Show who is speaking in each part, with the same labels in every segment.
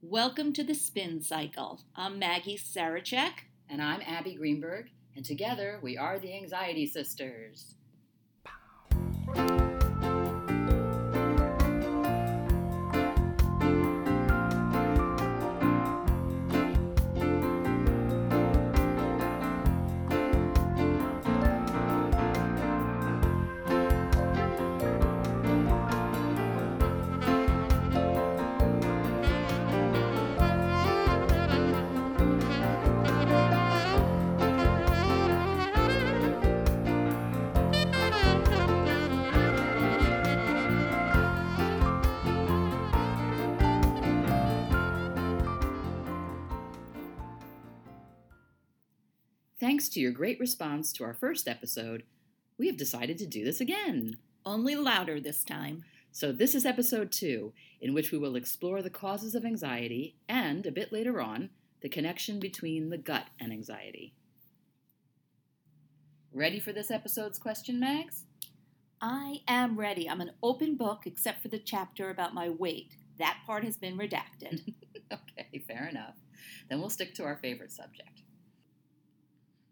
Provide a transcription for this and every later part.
Speaker 1: Welcome to the Spin Cycle. I'm Maggie Sarachek.
Speaker 2: And I'm Abby Greenberg, and together we are the Anxiety Sisters. Thanks to your great response to our first episode, we have decided to do this again.
Speaker 1: Only louder this time.
Speaker 2: So, this is episode two, in which we will explore the causes of anxiety and, a bit later on, the connection between the gut and anxiety. Ready for this episode's question, Mags?
Speaker 1: I am ready. I'm an open book except for the chapter about my weight. That part has been redacted.
Speaker 2: okay, fair enough. Then we'll stick to our favorite subject.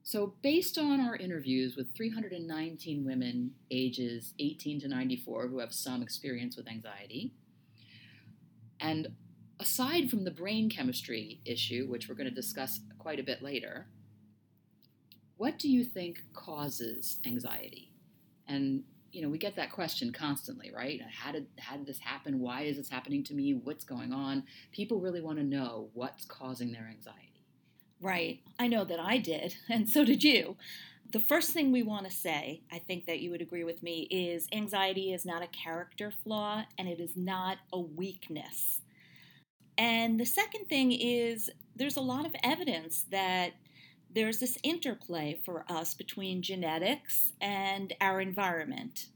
Speaker 2: So, based on our interviews with 319 women ages 18 to 94 who have some experience with anxiety, and aside from the brain chemistry issue, which we're going to discuss quite a bit later, what do you think causes anxiety? And you know, we get that question constantly, right? How did how did this happen? Why is this happening to me? What's going on? People really want to know what's causing their anxiety.
Speaker 1: Right. I know that I did, and so did you. The first thing we want to say, I think that you would agree with me, is anxiety is not a character flaw and it is not a weakness. And the second thing is there's a lot of evidence that there's this interplay for us between genetics and our environment.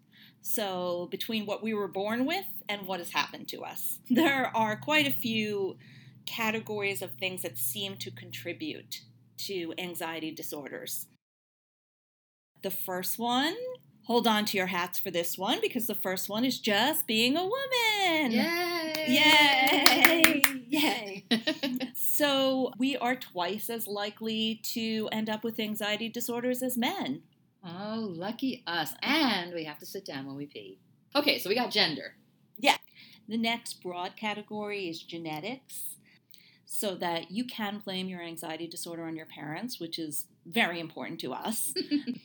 Speaker 1: So, between what we were born with and what has happened to us. There are quite a few categories of things that seem to contribute to anxiety disorders. The first one, hold on to your hats for this one because the first one is just being a woman.
Speaker 2: Yay!
Speaker 1: Yay! Yay! so we are twice as likely to end up with anxiety disorders as men.
Speaker 2: Oh, lucky us. And we have to sit down when we pee. Okay, so we got gender.
Speaker 1: Yeah. The next broad category is genetics so that you can blame your anxiety disorder on your parents, which is very important to us.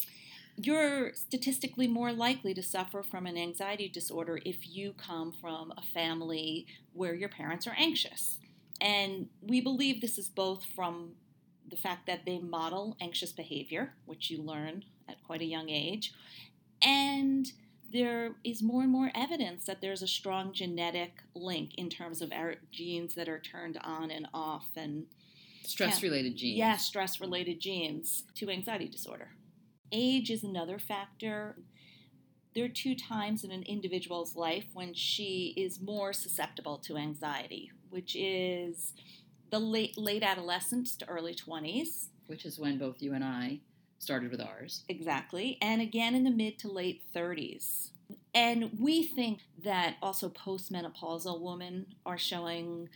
Speaker 1: You're statistically more likely to suffer from an anxiety disorder if you come from a family where your parents are anxious. And we believe this is both from the fact that they model anxious behavior, which you learn at quite a young age, and there is more and more evidence that there's a strong genetic link in terms of our genes that are turned on and off and
Speaker 2: stress related genes.
Speaker 1: Yeah, stress related genes to anxiety disorder. Age is another factor. There are two times in an individual's life when she is more susceptible to anxiety, which is the late late adolescence to early 20s,
Speaker 2: which is when both you and I started with ours.
Speaker 1: Exactly. And again in the mid to late 30s. And we think that also postmenopausal women are showing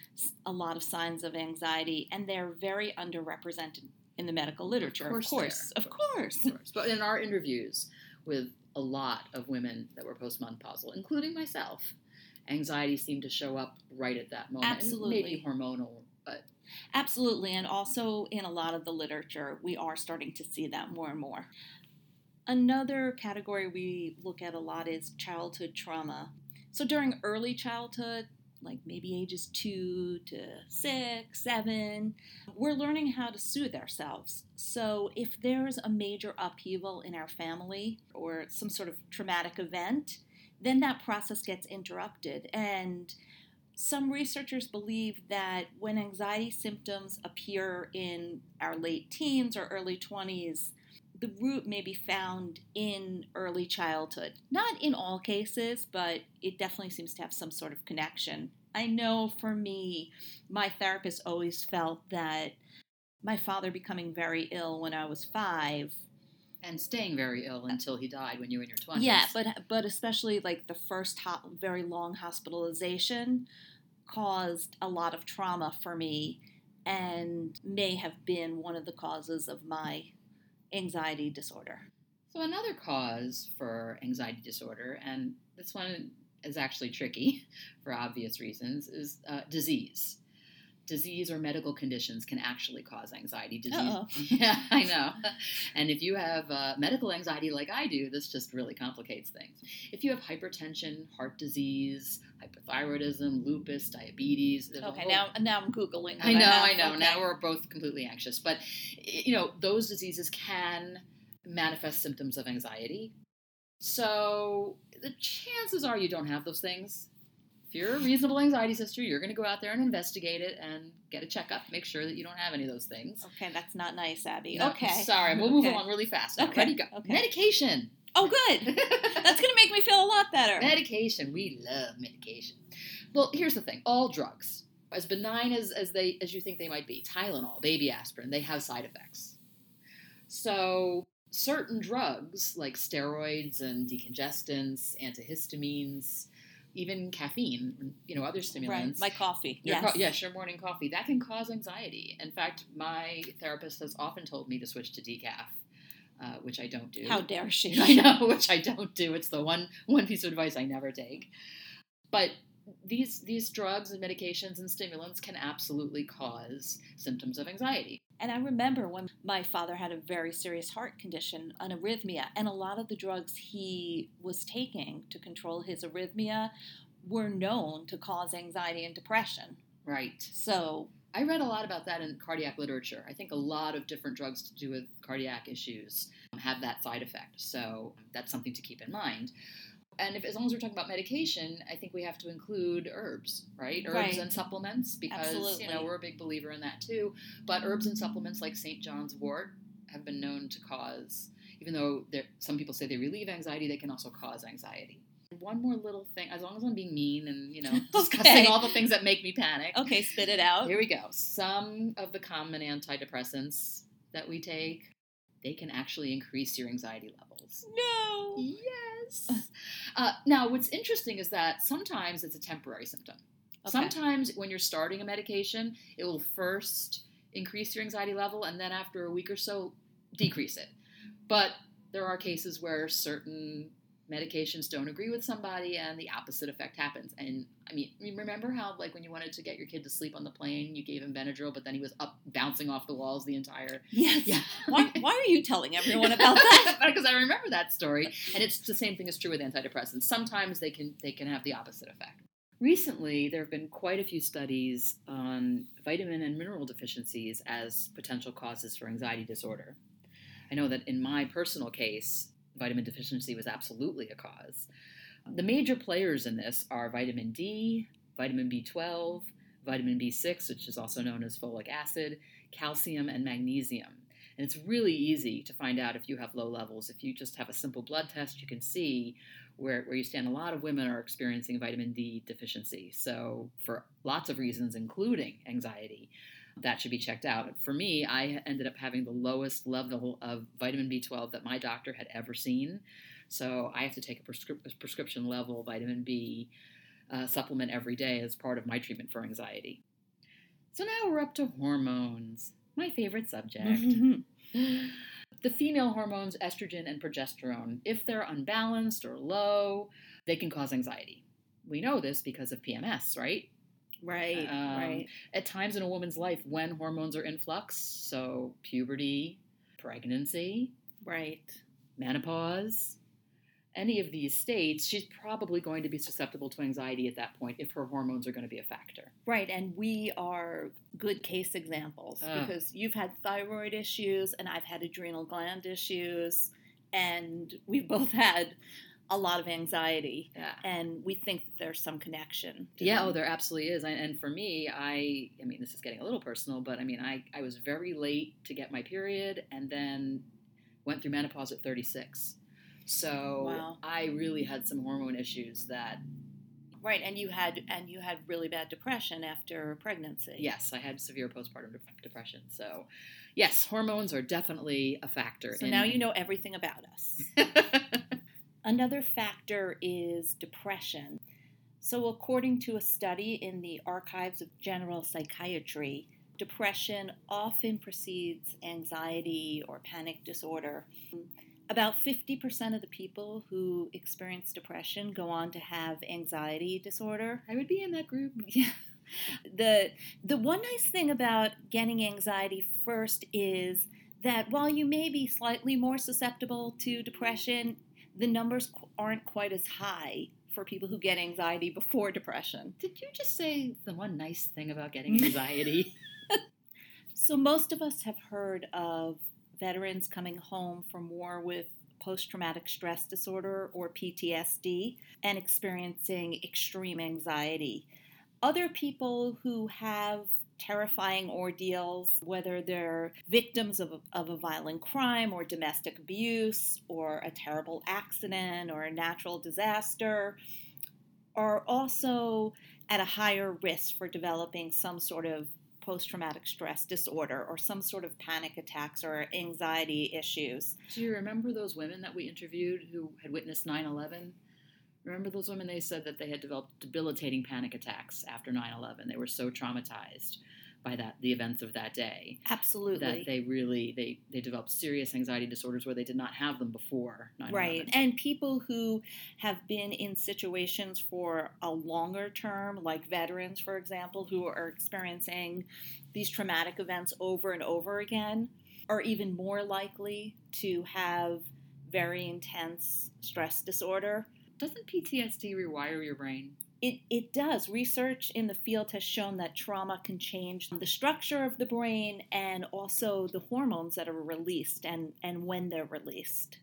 Speaker 1: a lot of signs of anxiety, and they're very underrepresented in the medical literature.
Speaker 2: Of course,
Speaker 1: of course, of course.
Speaker 2: of course. But in our interviews with a lot of women that were postmenopausal, including myself, anxiety seemed to show up right at that moment.
Speaker 1: Absolutely,
Speaker 2: and maybe hormonal,
Speaker 1: Absolutely, and also in a lot of the literature, we are starting to see that more and more. Another category we look at a lot is childhood trauma. So during early childhood, like maybe ages two to six, seven, we're learning how to soothe ourselves. So if there's a major upheaval in our family or some sort of traumatic event, then that process gets interrupted. And some researchers believe that when anxiety symptoms appear in our late teens or early 20s, the root may be found in early childhood. Not in all cases, but it definitely seems to have some sort of connection. I know for me, my therapist always felt that my father becoming very ill when I was five
Speaker 2: and staying very ill uh, until he died when you were in your 20s.
Speaker 1: Yeah, but but especially like the first ho- very long hospitalization caused a lot of trauma for me and may have been one of the causes of my anxiety disorder.
Speaker 2: So, another cause for anxiety disorder, and this one is actually tricky for obvious reasons, is uh, disease. Disease or medical conditions can actually cause anxiety. Disease, yeah, I know. And if you have uh, medical anxiety like I do, this just really complicates things. If you have hypertension, heart disease, hypothyroidism, lupus, diabetes,
Speaker 1: Okay,
Speaker 2: whole-
Speaker 1: now now I'm googling.
Speaker 2: I know. I know.
Speaker 1: Okay.
Speaker 2: Now we're both completely anxious, but you know, those diseases can manifest symptoms of anxiety. So the chances are you don't have those things. If you're a reasonable anxiety sister, you're going to go out there and investigate it and get a checkup. Make sure that you don't have any of those things.
Speaker 1: Okay, that's not nice, Abby.
Speaker 2: No,
Speaker 1: okay.
Speaker 2: Sorry, we'll move
Speaker 1: Okay.
Speaker 2: along really fast. Now.
Speaker 1: Okay,
Speaker 2: Ready, go.
Speaker 1: okay.
Speaker 2: Medication.
Speaker 1: Oh, good. That's going to make me feel a lot better.
Speaker 2: Medication. We love medication. Well, here's the thing. All drugs, as benign as, as they as you think they might be, Tylenol, baby aspirin, they have side effects. So certain drugs like steroids and decongestants, antihistamines, even caffeine, you know, other
Speaker 1: right.
Speaker 2: stimulants.
Speaker 1: My coffee.
Speaker 2: Your
Speaker 1: Yes.
Speaker 2: co- yes, your morning coffee. That can cause anxiety. In fact, my therapist has often told me to switch to decaf, uh, which I don't do.
Speaker 1: How dare she?
Speaker 2: I know, which I don't do. It's the one one piece of advice I never take. But these these drugs and medications and stimulants can absolutely cause symptoms of anxiety.
Speaker 1: And I remember when my father had a very serious heart condition, an arrhythmia, and a lot of the drugs he was taking to control his arrhythmia were known to cause anxiety and depression.
Speaker 2: Right.
Speaker 1: So,
Speaker 2: I read a lot about that in cardiac literature. I think a lot of different drugs to do with cardiac issues um, have that side effect. So that's something to keep in mind. And if, as long as we're talking about medication, I think we have to include herbs, right? Herbs
Speaker 1: Right.
Speaker 2: and supplements because you know we're a big believer in that too. But herbs and supplements like St. John's Wort have been known to cause, even though some people say they relieve anxiety, they can also cause anxiety. One more little thing, as long as I'm being mean and you know discussing
Speaker 1: Okay.
Speaker 2: all the things that make me panic.
Speaker 1: okay, spit it out.
Speaker 2: Here we go. Some of the common antidepressants that we take, they can actually increase your anxiety levels.
Speaker 1: No.
Speaker 2: Yes. Uh, now, what's interesting is that sometimes it's a temporary symptom.
Speaker 1: Okay.
Speaker 2: Sometimes when you're starting a medication, it will first increase your anxiety level and then after a week or so decrease it. But there are cases where certain medications don't agree with somebody and the opposite effect happens. And I mean, remember how like when you wanted to get your kid to sleep on the plane, you gave him Benadryl, but then he was up bouncing off the walls the entire
Speaker 1: Yes.
Speaker 2: yeah.
Speaker 1: Why, why are you telling everyone about that?
Speaker 2: because I remember that story, and it's the same thing is true with antidepressants. Sometimes they can they can have the opposite effect. Recently, there have been quite a few studies on vitamin and mineral deficiencies as potential causes for anxiety disorder. I know that in my personal case, vitamin deficiency was absolutely a cause. The major players in this are vitamin D, vitamin B12, vitamin B6, which is also known as folic acid, calcium, and magnesium. And it's really easy to find out if you have low levels. If you just have a simple blood test, you can see where, where you stand. A lot of women are experiencing vitamin D deficiency. So, for lots of reasons, including anxiety, that should be checked out. For me, I ended up having the lowest level of vitamin B12 that my doctor had ever seen. So, I have to take a, prescrip- a prescription level vitamin B uh, supplement every day as part of my treatment for anxiety. So, now we're up to hormones, my favorite subject. The female hormones, estrogen and progesterone, if they're unbalanced or low, they can cause anxiety. We know this because of PMS, right?
Speaker 1: Right,
Speaker 2: Um,
Speaker 1: right.
Speaker 2: At times in a woman's life when hormones are in flux, so puberty, pregnancy,
Speaker 1: Right.
Speaker 2: menopause, any of these states, she's probably going to be susceptible to anxiety at that point if her hormones are going to be a factor.
Speaker 1: Right, and we are good case examples
Speaker 2: Ah.
Speaker 1: because you've had thyroid issues and I've had adrenal gland issues, and we've both had a lot of anxiety,
Speaker 2: Yeah.
Speaker 1: and we think that there's some connection. to
Speaker 2: Yeah,
Speaker 1: them.
Speaker 2: oh, there absolutely is. And, and for me, I, I mean, this is getting a little personal, but I mean, I, I was very late to get my period, and then went through menopause at 36. So
Speaker 1: Wow.
Speaker 2: I really had some hormone issues that,
Speaker 1: right, and you had and you had really bad depression after pregnancy.
Speaker 2: yes, I had severe postpartum de- depression. So, yes, hormones are definitely a factor.
Speaker 1: So
Speaker 2: in-
Speaker 1: now you know everything about us. Another factor is depression. So, according to a study in the Archives of General Psychiatry, depression often precedes anxiety or panic disorder. About 50% of the people who experience depression go on to have anxiety disorder.
Speaker 2: I would be in that group.
Speaker 1: Yeah. The the one nice thing about getting anxiety first is that while you may be slightly more susceptible to depression, the numbers aren't quite as high for people who get anxiety before depression.
Speaker 2: Did you just say the one nice thing about getting anxiety?
Speaker 1: so most of us have heard of veterans coming home from war with post traumatic stress disorder or PTSD and experiencing extreme anxiety. Other people who have terrifying ordeals, whether they're victims of of a violent crime or domestic abuse or a terrible accident or a natural disaster, are also at a higher risk for developing some sort of post traumatic stress disorder or some sort of panic attacks or anxiety issues.
Speaker 2: Do you remember those women that we interviewed who had witnessed 9 11? Remember those women? They said that they had developed debilitating panic attacks after 9 11. They were so traumatized by that the events of that day
Speaker 1: absolutely
Speaker 2: that they really they they developed serious anxiety disorders where they did not have them before 9/11.
Speaker 1: right and people who have been in situations for a longer term like veterans for example who are experiencing these traumatic events over and over again are even more likely to have very intense stress disorder
Speaker 2: doesn't PTSD rewire your brain?
Speaker 1: It, it does. Research in the field has shown that trauma can change the structure of the brain and also the hormones that are released and, and when they're released.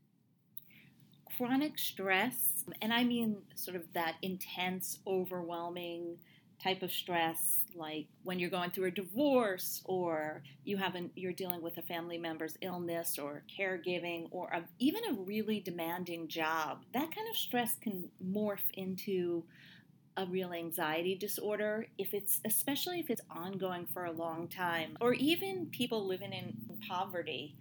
Speaker 1: Chronic stress, and I mean sort of that intense, overwhelming type of stress like when you're going through a divorce or you haven't you're dealing with a family member's illness or caregiving or a, even a really demanding job that kind of stress can morph into a real anxiety disorder if it's especially if it's ongoing for a long time or even people living in poverty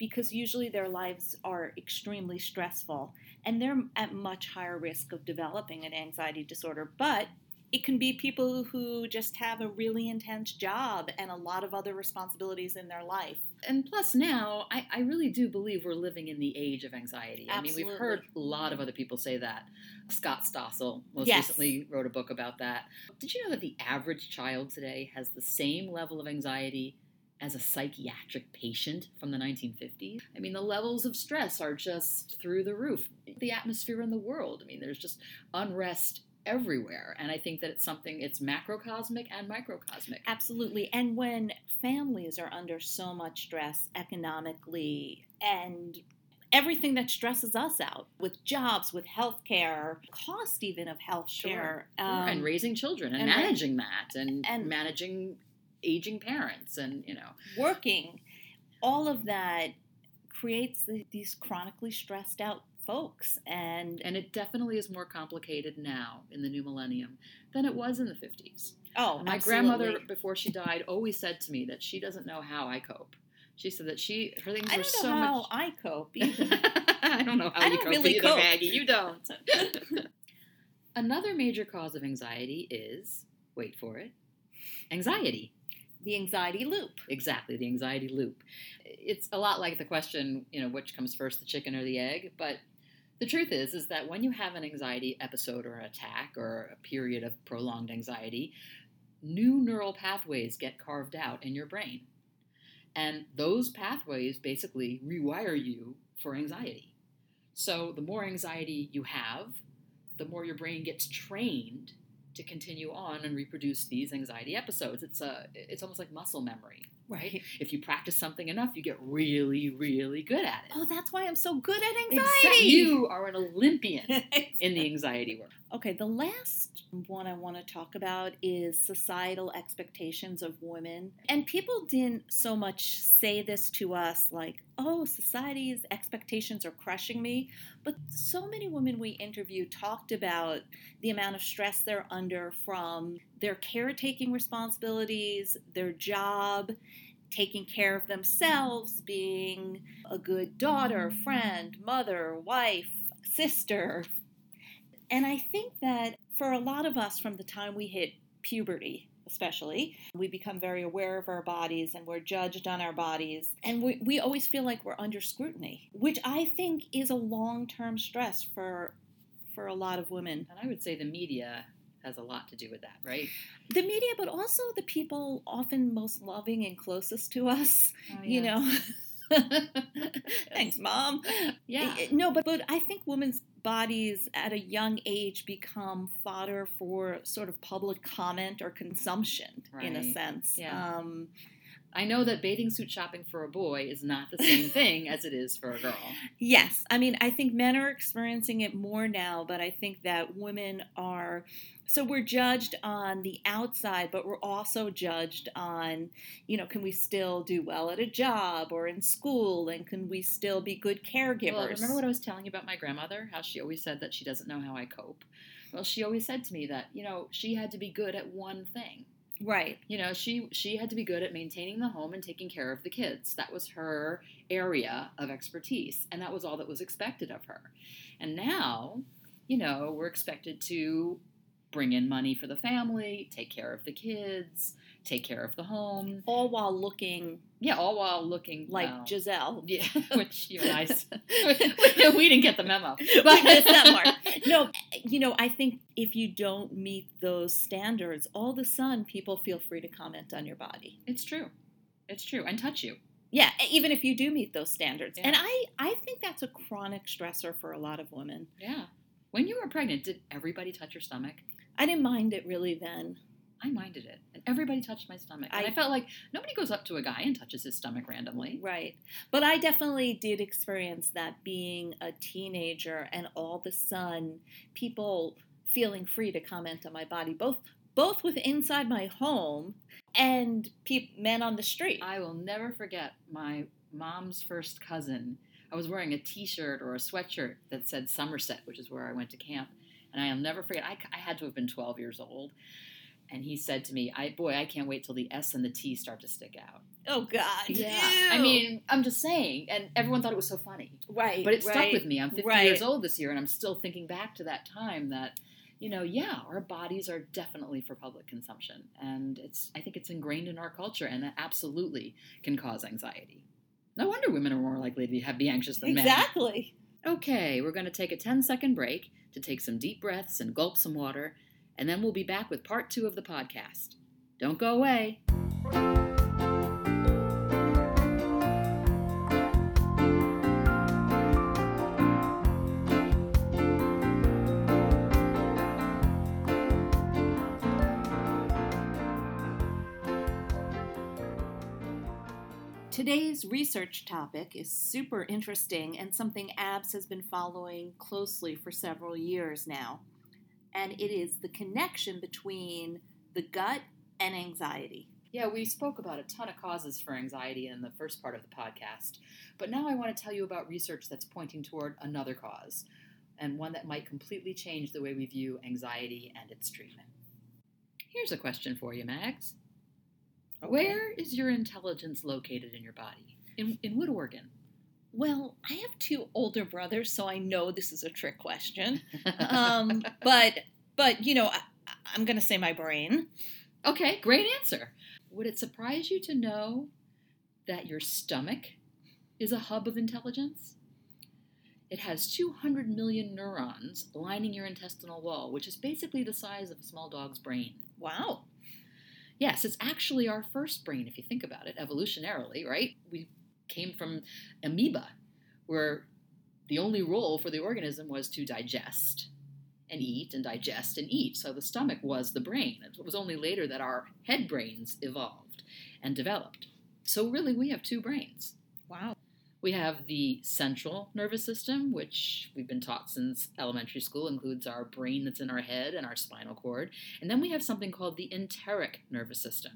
Speaker 1: because usually their lives are extremely stressful and they're at much higher risk of developing an anxiety disorder. But it can be people who just have a really intense job and a lot of other responsibilities in their life.
Speaker 2: And plus, now I, I really do believe we're living in the age of anxiety.
Speaker 1: Absolutely.
Speaker 2: I mean, we've heard a lot of other people say that. Scott Stossel most
Speaker 1: yes.
Speaker 2: recently wrote a book about that. Did you know that the average child today has the same level of anxiety as a psychiatric patient from the 1950s. I mean, the levels of stress are just through the roof. The atmosphere in the world, I mean, there's just unrest everywhere. And I think that it's something, it's macrocosmic and microcosmic.
Speaker 1: Absolutely. And when families are under so much stress economically and everything that stresses us out with jobs, with healthcare, cost even of healthcare,
Speaker 2: sure. Um, and raising children and, and managing that and, and managing aging parents and, you know,
Speaker 1: working. All of that creates the, these chronically stressed out folks and
Speaker 2: and it definitely is more complicated now in the new millennium than it was in the 50s
Speaker 1: oh
Speaker 2: my
Speaker 1: absolutely.
Speaker 2: grandmother before she died always said to me that she doesn't know how i cope she said that she her things
Speaker 1: I
Speaker 2: were
Speaker 1: don't
Speaker 2: so
Speaker 1: know
Speaker 2: much
Speaker 1: how I cope either.
Speaker 2: I don't know how
Speaker 1: I
Speaker 2: you
Speaker 1: don't
Speaker 2: cope
Speaker 1: really
Speaker 2: either,
Speaker 1: cope.
Speaker 2: Maggie. You don't. Another major cause of anxiety is wait for it, anxiety.
Speaker 1: the anxiety loop.
Speaker 2: Exactly, the anxiety loop. It's a lot like the question, you know, which comes first, the chicken or the egg? But the truth is, is that when you have an anxiety episode or an attack or a period of prolonged anxiety, new neural pathways get carved out in your brain. And those pathways basically rewire you for anxiety. So the more anxiety you have, the more your brain gets trained to continue on and reproduce these anxiety episodes. It's a it's almost like muscle memory.
Speaker 1: Right.
Speaker 2: If you practice something enough, you get really, really good at it.
Speaker 1: Oh, that's why I'm so good at anxiety.
Speaker 2: Exactly. You are an Olympian in the anxiety work.
Speaker 1: Okay, the last one I want to talk about is societal expectations of women. And people didn't so much say this to us like, oh, society's expectations are crushing me. But so many women we interviewed talked about the amount of stress they're under from their caretaking responsibilities, their job, taking care of themselves, being a good daughter, friend, mother, wife, sister. And I think that for a lot of us, from the time we hit puberty, especially, we become very aware of our bodies and we're judged on our bodies. And we, we always feel like we're under scrutiny, which I think is a long term stress for, for a lot of women.
Speaker 2: And I would say the media has a lot to do with that, right?
Speaker 1: The media, but also the people often most loving and closest to us,
Speaker 2: Oh,
Speaker 1: you know. Thanks, mom.
Speaker 2: Yeah.
Speaker 1: No, but but I think women's bodies at a young age become fodder for sort of public comment or consumption in a sense.
Speaker 2: Yeah.
Speaker 1: Um,
Speaker 2: I know that bathing suit shopping for a boy is not the same thing as it is for a girl.
Speaker 1: yes, I mean I think men are experiencing it more now, but I think that women are. So we're judged on the outside, but we're also judged on, you know, can we still do well at a job or in school, and can we still be good caregivers?
Speaker 2: Well, remember what I was telling you about my grandmother? How she always said that she doesn't know how I cope. Well, she always said to me that you know she had to be good at one thing.
Speaker 1: Right?
Speaker 2: You know, she she had to be good at maintaining the home and taking care of the kids. That was her area of expertise, and that was all that was expected of her. And now, you know, we're expected to bring in money for the family, take care of the kids, take care of the home.
Speaker 1: All while looking
Speaker 2: Yeah, all while looking
Speaker 1: like
Speaker 2: well,
Speaker 1: Gisele.
Speaker 2: Yeah, which you and I, s- we didn't get the memo.
Speaker 1: But it's not Mark. No, you know, I think if you don't meet those standards, all of a sudden people feel free to comment on your body.
Speaker 2: It's true. It's true. And touch you.
Speaker 1: Yeah, even if you do meet those standards.
Speaker 2: Yeah.
Speaker 1: And I, I think that's a chronic stressor for a lot of women.
Speaker 2: Yeah. When you were pregnant, did everybody touch your stomach?
Speaker 1: I didn't mind it really then.
Speaker 2: I minded it. And everybody touched my stomach. And I,
Speaker 1: I-
Speaker 2: felt like nobody goes up to a guy and touches his stomach randomly.
Speaker 1: Right. But I definitely did experience that being a teenager and all of a sudden people feeling free to comment on my body, both both with inside my home and peop men on the street.
Speaker 2: I will never forget my mom's first cousin. I was wearing a t shirt or a sweatshirt that said Somerset, which is where I went to camp. And I'll never forget, I, I had to have been 12 years old. And he said to me, I, Boy, I can't wait till the S and the T start to stick out.
Speaker 1: oh God.
Speaker 2: Yeah.
Speaker 1: I
Speaker 2: mean, I'm just saying. And everyone thought it was so funny.
Speaker 1: right.
Speaker 2: But it stuck with me. I'm 50
Speaker 1: right.
Speaker 2: years old this year, and I'm still thinking back to that time that, you know, yeah, our bodies are definitely for public consumption. And it's I think it's ingrained in our culture, and that absolutely can cause anxiety. No wonder women are more likely to be, have, be anxious than men.
Speaker 1: Exactly.
Speaker 2: Okay, we're going to take a 10 second break to take some deep breaths and gulp some water, and then we'll be back with part two of the podcast. Don't go away.
Speaker 1: Today's research topic is super interesting and something Abs has been following closely for several years now. And it is the connection between the gut and anxiety.
Speaker 2: Yeah, we spoke about a ton of causes for anxiety in the first part of the podcast, but now I want to tell you about research that's pointing toward another cause, and one that might completely change the way we view anxiety and its treatment. Here's a question for you, Mags. Where is your intelligence located in your body? In, in what organ?
Speaker 1: Well, I have two older brothers, so I know this is a trick question. Um, but, but you know, I, I'm going to say my brain.
Speaker 2: okay, great answer. Would it surprise you to know that your stomach is a hub of intelligence? It has 200 million neurons lining your intestinal wall, which is basically the size of a small dog's brain.
Speaker 1: Wow.
Speaker 2: Yes, it's actually our first brain, if you think about it, evolutionarily, right? We came from amoeba, where the only role for the organism was to digest and eat and digest and eat. So the stomach was the brain. It was only later that our head brains evolved and developed. So really, we have two brains.
Speaker 1: Wow.
Speaker 2: We have the central nervous system, which we've been taught since elementary school, includes our brain that's in our head and our spinal cord. And then we have something called the enteric nervous system,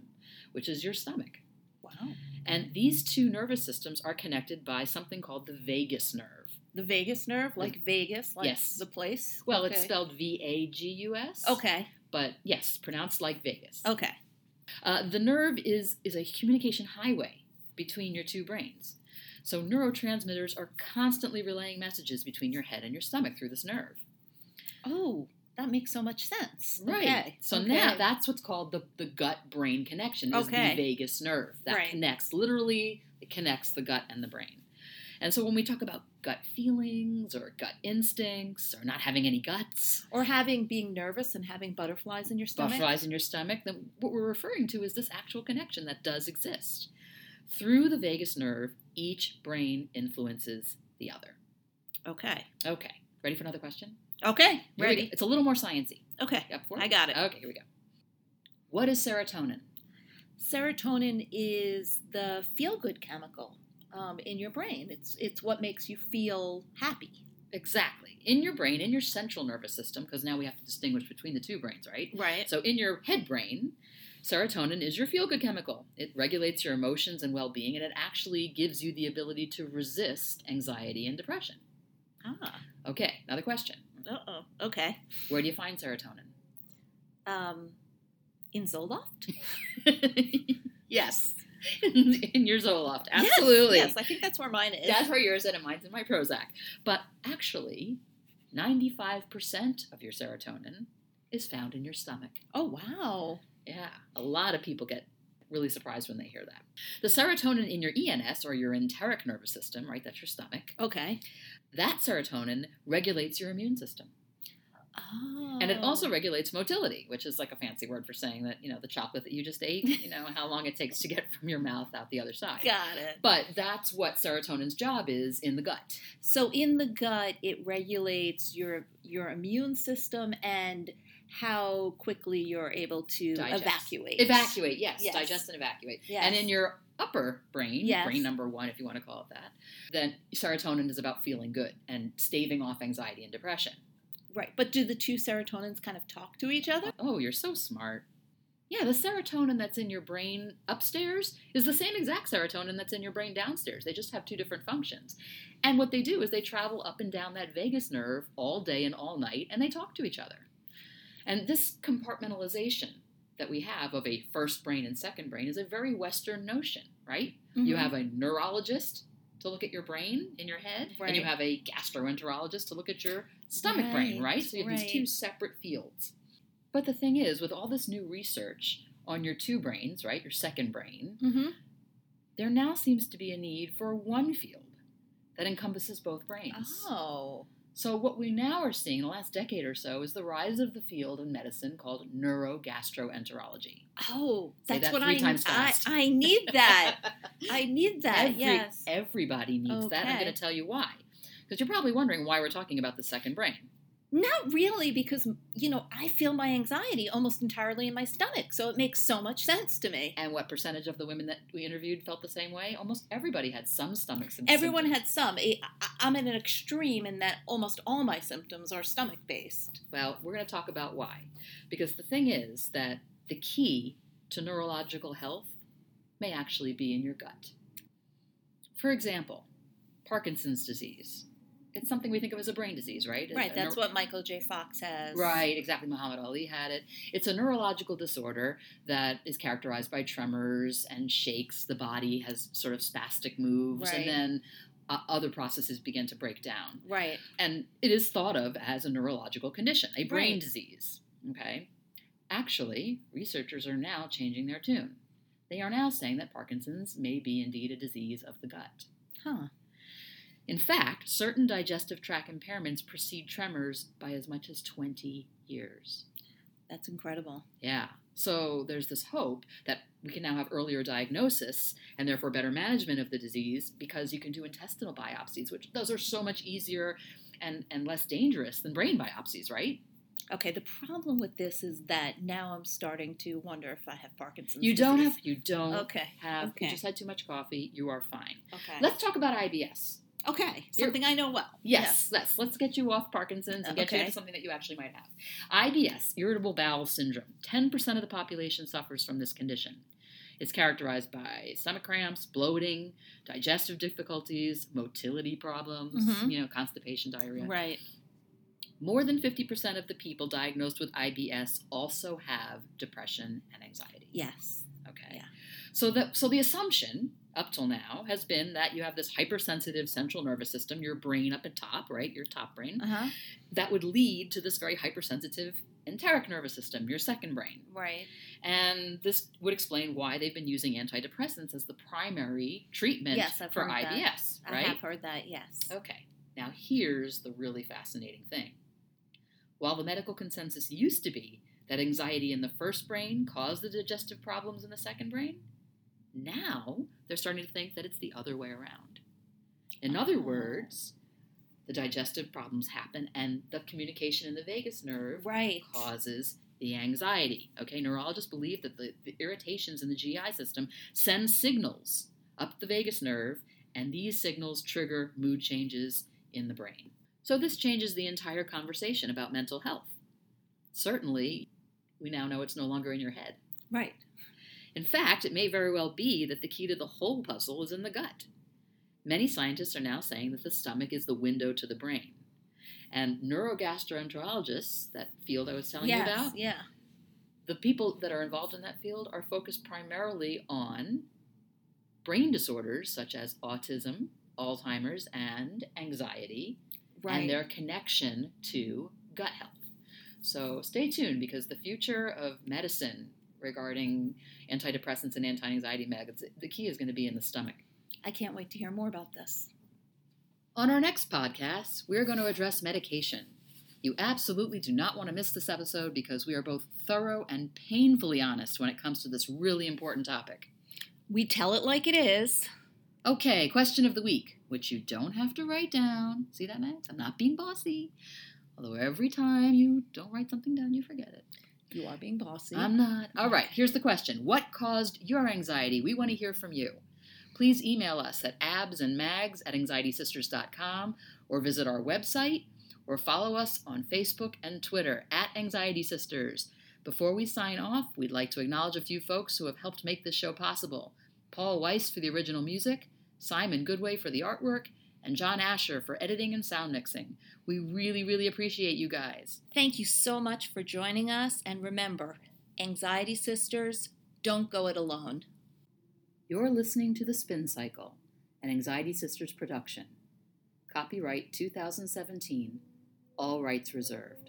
Speaker 2: which is your stomach.
Speaker 1: Wow.
Speaker 2: And these two nervous systems are connected by something called the vagus nerve.
Speaker 1: The vagus nerve, like Vegas, like
Speaker 2: Yes.
Speaker 1: the place.
Speaker 2: Well, it's spelled V A G U S.
Speaker 1: Okay.
Speaker 2: But yes, pronounced like Vegas.
Speaker 1: Okay.
Speaker 2: Uh, the nerve is, is a communication highway between your two brains. So neurotransmitters are constantly relaying messages between your head and your stomach through this nerve.
Speaker 1: Makes so much sense.
Speaker 2: Right.
Speaker 1: Okay.
Speaker 2: So
Speaker 1: okay.
Speaker 2: now that's what's called the, the gut brain connection is
Speaker 1: Okay.
Speaker 2: the vagus nerve. That
Speaker 1: Right.
Speaker 2: connects literally it connects the gut and the brain. And so when we talk about gut feelings or gut instincts or not having any guts,
Speaker 1: or having being nervous and having butterflies in your stomach.
Speaker 2: butterflies in your stomach, then what we're referring to is this actual connection that does exist. Through the vagus nerve, each brain influences the other.
Speaker 1: Okay.
Speaker 2: Okay. Ready for another question?
Speaker 1: Okay.
Speaker 2: Here.
Speaker 1: Ready.
Speaker 2: It's a little more sciencey.
Speaker 1: Okay.
Speaker 2: Up for
Speaker 1: I got it.
Speaker 2: Okay, here we go. What is serotonin?
Speaker 1: Serotonin is the feel-good chemical um, in your brain. It's it's what makes you feel happy.
Speaker 2: Exactly. In your brain, in your central nervous system, because now we have to distinguish between the two brains, right?
Speaker 1: Right.
Speaker 2: So in your head brain, serotonin is your feel good chemical. It regulates your emotions and well being, and it actually gives you the ability to resist anxiety and depression.
Speaker 1: Ah.
Speaker 2: Okay, another question.
Speaker 1: Uh oh. Okay.
Speaker 2: Where do you find serotonin?
Speaker 1: Um, in Zoloft.
Speaker 2: yes. in your Zoloft. Absolutely.
Speaker 1: Yes, yes, I think that's where mine is.
Speaker 2: That's where yours is, and mine's in my Prozac. But actually, 95% of your serotonin is found in your stomach.
Speaker 1: oh wow.
Speaker 2: Yeah, a lot of people get really surprised when they hear that. The serotonin in your ENS, or your enteric nervous system, right, that's your stomach,
Speaker 1: Okay.
Speaker 2: That serotonin regulates your immune system.
Speaker 1: Oh.
Speaker 2: And it also oh. regulates motility, which is like a fancy word for saying that, you know, the chocolate that you just ate, you know, how long it takes to get from your mouth out the other side.
Speaker 1: got it.
Speaker 2: But that's what serotonin's job is in the gut.
Speaker 1: So in the gut, it regulates your your immune system and how quickly you're able to
Speaker 2: Digest.
Speaker 1: evacuate.
Speaker 2: Evacuate, yes,
Speaker 1: Yes.
Speaker 2: digest and evacuate.
Speaker 1: Yes.
Speaker 2: And in your upper brain,
Speaker 1: Yes.
Speaker 2: brain number one, if you want to call it that, then serotonin is about feeling good and staving off anxiety and depression.
Speaker 1: Right. But do the two serotonins kind of talk to each other?
Speaker 2: Oh, you're so smart. Yeah, the serotonin that's in your brain upstairs is the same exact serotonin that's in your brain downstairs. They just have two different functions. And what they do is they travel up and down that vagus nerve all day and all night, and they talk to each other. And this compartmentalization that we have of a first brain and second brain is a very Western notion, right? You
Speaker 1: Mhm.
Speaker 2: have a neurologist to look at your brain in your head, and you have a gastroenterologist to look at your stomach brain,
Speaker 1: Right,
Speaker 2: right? So you have these two separate fields. But the thing is, with all this new research on your two brains, right, your second brain,
Speaker 1: Mm-hmm.
Speaker 2: there now seems to be a need for one field that encompasses both brains.
Speaker 1: Oh.
Speaker 2: So what we now are seeing in the last decade or so is the rise of the field in medicine called neurogastroenterology.
Speaker 1: Oh,
Speaker 2: Say
Speaker 1: that's
Speaker 2: that
Speaker 1: what I,
Speaker 2: times
Speaker 1: I. I need that. I need that.
Speaker 2: Every-
Speaker 1: yes.
Speaker 2: Everybody needs that. I'm going to tell you why. Because you're probably wondering why we're talking about the second brain.
Speaker 1: Not really, because you know I feel my anxiety almost entirely in my stomach, so it makes so much sense to me.
Speaker 2: And what percentage of the women that we interviewed felt the same way? Almost everybody had some stomach symptoms.
Speaker 1: Everyone had some. I'm at an extreme in that almost all my symptoms are stomach based.
Speaker 2: Well, we're going to talk about why. Because the thing is that the key to neurological health may actually be in your gut. For example, Parkinson's disease. It's something we think of as a brain disease, right?
Speaker 1: Right.
Speaker 2: A
Speaker 1: That's what Michael J. Fox has.
Speaker 2: Right, exactly. Muhammad Ali had it. It's a neurological disorder that is characterized by tremors and shakes. The body has sort of spastic moves,
Speaker 1: Right.
Speaker 2: and then uh, other processes begin to break down.
Speaker 1: Right.
Speaker 2: And it is thought of as a neurological condition, a brain
Speaker 1: Right.
Speaker 2: disease. Okay? Actually, researchers are now changing their tune. They are now saying that Parkinson's may be indeed a disease of the gut.
Speaker 1: Huh.
Speaker 2: In fact, certain digestive tract impairments precede tremors by as much as 20 years.
Speaker 1: That's incredible.
Speaker 2: Yeah. So there's this hope that we can now have earlier diagnosis and therefore better management of the disease because you can do intestinal biopsies, which those are so much easier and, and less dangerous than brain biopsies, right?
Speaker 1: Okay. The problem with this is that now I'm starting to wonder if I have Parkinson's.
Speaker 2: You don't
Speaker 1: disease.
Speaker 2: have you don't
Speaker 1: Okay.
Speaker 2: have you just had too much coffee, you are fine.
Speaker 1: Okay.
Speaker 2: Let's talk about IBS.
Speaker 1: Okay.
Speaker 2: You're-
Speaker 1: Something I know well.
Speaker 2: Yes, yes. Let's get you off Parkinson's and get you
Speaker 1: Okay.
Speaker 2: into something that you actually might have. IBS, irritable bowel syndrome. 10% of the population suffers from this condition. It's characterized by stomach cramps, bloating, digestive difficulties, motility problems,
Speaker 1: Mhm.
Speaker 2: you know, constipation, diarrhea.
Speaker 1: Right.
Speaker 2: More than 50% of the people diagnosed with IBS also have depression and anxiety.
Speaker 1: Yes.
Speaker 2: Okay.
Speaker 1: Yeah.
Speaker 2: So the so the assumption up till now has been that you have this hypersensitive central nervous system, your brain up at top, right? Your top brain,
Speaker 1: Uh-huh.
Speaker 2: that would lead to this very hypersensitive enteric nervous system, your second brain.
Speaker 1: Right.
Speaker 2: And this would explain why they've been using antidepressants as the primary treatment
Speaker 1: Yes, I've
Speaker 2: for
Speaker 1: heard that.
Speaker 2: IBS,
Speaker 1: I have heard that, yes.
Speaker 2: Okay, now here's the really fascinating thing. While the medical consensus used to be that anxiety in the first brain caused the digestive problems in the second brain, now they're starting to think that it's the other way around. In other
Speaker 1: Oh.
Speaker 2: words, the digestive problems happen and the communication in the vagus nerve
Speaker 1: Right.
Speaker 2: causes the anxiety. Okay, neurologists believe that the, the irritations in the GI system send signals up the vagus nerve, and these signals trigger mood changes in the brain. So, this changes the entire conversation about mental health. Certainly, we now know it's no longer in your head.
Speaker 1: Right.
Speaker 2: In fact, it may very well be that the key to the whole puzzle is in the gut. Many scientists are now saying that the stomach is the window to the brain. And neurogastroenterologists, that field I was telling
Speaker 1: yes.
Speaker 2: you about,
Speaker 1: Yeah.
Speaker 2: the people that are involved in that field are focused primarily on brain disorders such as autism, Alzheimer's, and anxiety,
Speaker 1: Right.
Speaker 2: and their connection to gut health. So stay tuned because the future of medicine regarding antidepressants and anti anxiety meds, the key is going to be in the stomach.
Speaker 1: I can't wait to hear more about this.
Speaker 2: On our next podcast, we're going to address medication. You absolutely do not want to miss this episode because we are both thorough and painfully honest when it comes to this really important topic.
Speaker 1: We tell it like it is.
Speaker 2: Okay, question of the week, which you don't have to write down. See that, Mags? I'm not being bossy. Although every time you don't write something down, you forget it.
Speaker 1: You are being bossy.
Speaker 2: I'm not. All right, here's the question What caused your anxiety? We want to hear from you. Please email us at absandmags at anxietysisters.com or visit our website or follow us on Facebook and Twitter at Anxiety Sisters. Before we sign off, we'd like to acknowledge a few folks who have helped make this show possible Paul Weiss for the original music, Simon Goodway for the artwork, and John Asher for editing and sound mixing. We really, really appreciate you guys.
Speaker 1: Thank you so much for joining us. And remember, Anxiety Sisters, don't go it alone.
Speaker 2: You're listening to The Spin Cycle, an Anxiety Sisters production. Copyright 2017, all rights reserved.